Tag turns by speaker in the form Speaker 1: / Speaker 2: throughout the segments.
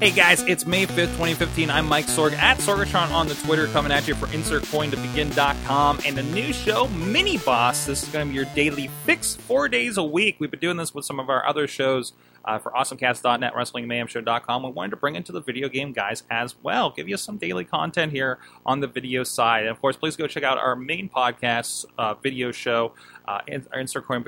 Speaker 1: Hey guys, it's May 5th, 2015. I'm Mike Sorg at Sorgatron on the Twitter, coming at you for InsertCoinToBegin.com and a new show, Mini Boss. This is going to be your daily fix, four days a week. We've been doing this with some of our other shows uh, for AwesomeCast.net, WrestlingMayhemShow.com. We wanted to bring it into the video game guys as well, give you some daily content here on the video side. And of course, please go check out our main podcast uh, video show, uh, Insert Coin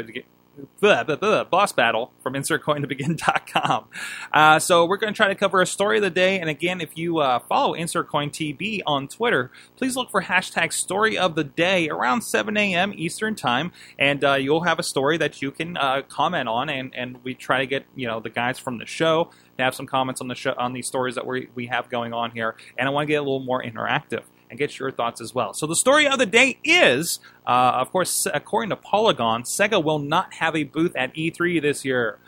Speaker 1: blah, blah, blah, boss battle from insertcointobegin.com. Uh, so we're going to try to cover a story of the day. And again, if you uh, follow InsertCoinTB on Twitter, please look for hashtag story of the day around 7 a.m. Eastern time. And uh, you'll have a story that you can uh, comment on. And, and we try to get, you know, the guys from the show to have some comments on the show, on these stories that we, we have going on here. And I want to get a little more interactive and get your thoughts as well. So the story of the day is, uh, of course, according to Polygon, Sega will not have a booth at E3 this year.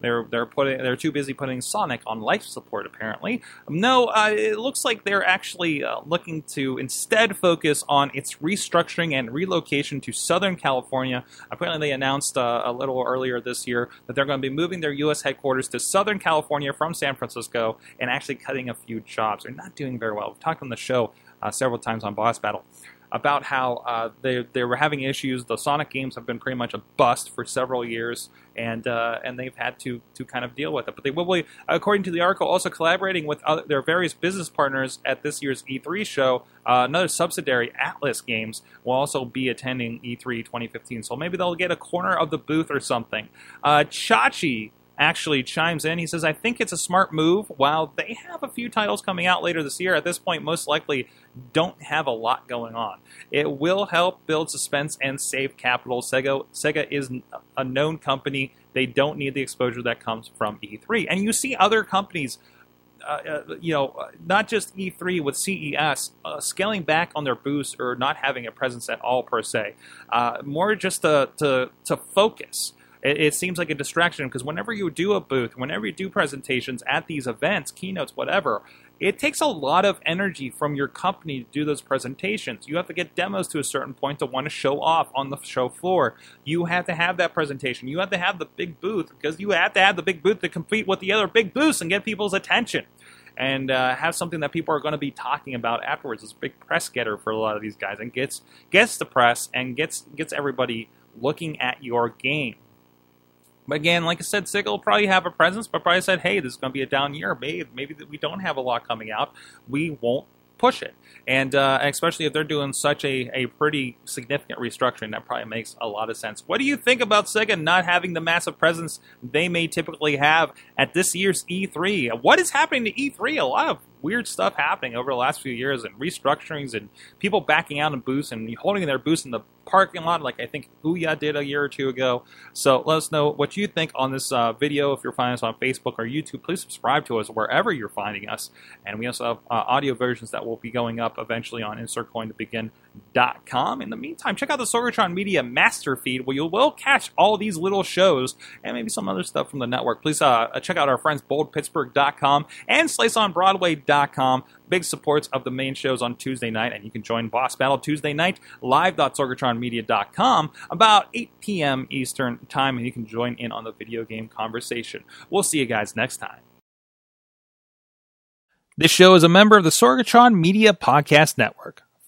Speaker 1: They're they're putting they're too busy putting Sonic on life support apparently. No, uh, it looks like they're actually uh, looking to instead focus on its restructuring and relocation to Southern California. Apparently, they announced uh, a little earlier this year that they're going to be moving their U.S. headquarters to Southern California from San Francisco and actually cutting a few jobs. They're not doing very well. We've talked on the show several times on Boss Battle about how uh, they they were having issues. The Sonic games have been pretty much a bust for several years, and uh, and they've had to to kind of deal with it. But they will be, according to the article, also collaborating with other, their various business partners at this year's E3 show. Uh, another subsidiary, Atlus Games, will also be attending E3 2015. So maybe they'll get a corner of the booth or something. Uh, Chachi actually chimes in. He says, I think it's a smart move. While they have a few titles coming out later this year, at this point, most likely don't have a lot going on. It will help build suspense and save capital. Sega, Sega is a known company. They don't need the exposure that comes from E3. And you see other companies. Uh, uh, you know, not just E3 with CES uh, scaling back on their boosts or not having a presence at all per se, uh, more just to, to to focus it, it seems like a distraction because whenever you do a booth, whenever you do presentations at these events, keynotes, whatever, it takes a lot of energy from your company to do those presentations. You have to get demos to a certain point to want to show off on the show floor. You have to have that presentation. You have to have the big booth because you have to have the big booth to compete with the other big booths and get people's attention. And uh, have something that people are going to be talking about afterwards. It's a big press getter for a lot of these guys, and gets gets the press and gets gets everybody looking at your game. But again, like I said, Sega will probably have a presence, but probably said, hey, this is going to be a down year. Maybe, maybe we don't have a lot coming out. We won't push it. And uh, especially if they're doing such a, a pretty significant restructuring, that probably makes a lot of sense. What do you think about Sega not having the massive presence they may typically have at this year's E3? What is happening to E3? A lot of weird stuff happening over the last few years and restructurings and people backing out in booths and holding their booths in the parking lot, like I think Ouya did a year or two ago. So let us know what you think on this uh, video. If you're finding us on Facebook or YouTube, please subscribe to us wherever you're finding us. And we also have uh, audio versions that will be going up eventually on InsertCoinToBegin.com. In the meantime, check out the Sorgatron Media master feed where you will catch all these little shows and maybe some other stuff from the network. Please uh, check out our friends BoldPittsburgh.com and SliceOnBroadway.com big supports of the main shows on Tuesday night, and you can join Boss Battle Tuesday night live.sorgatronmedia.com about 8 p.m. Eastern Time, and you can join in on the video game conversation. We'll see you guys next time. This show is a member of the Sorgatron Media Podcast Network.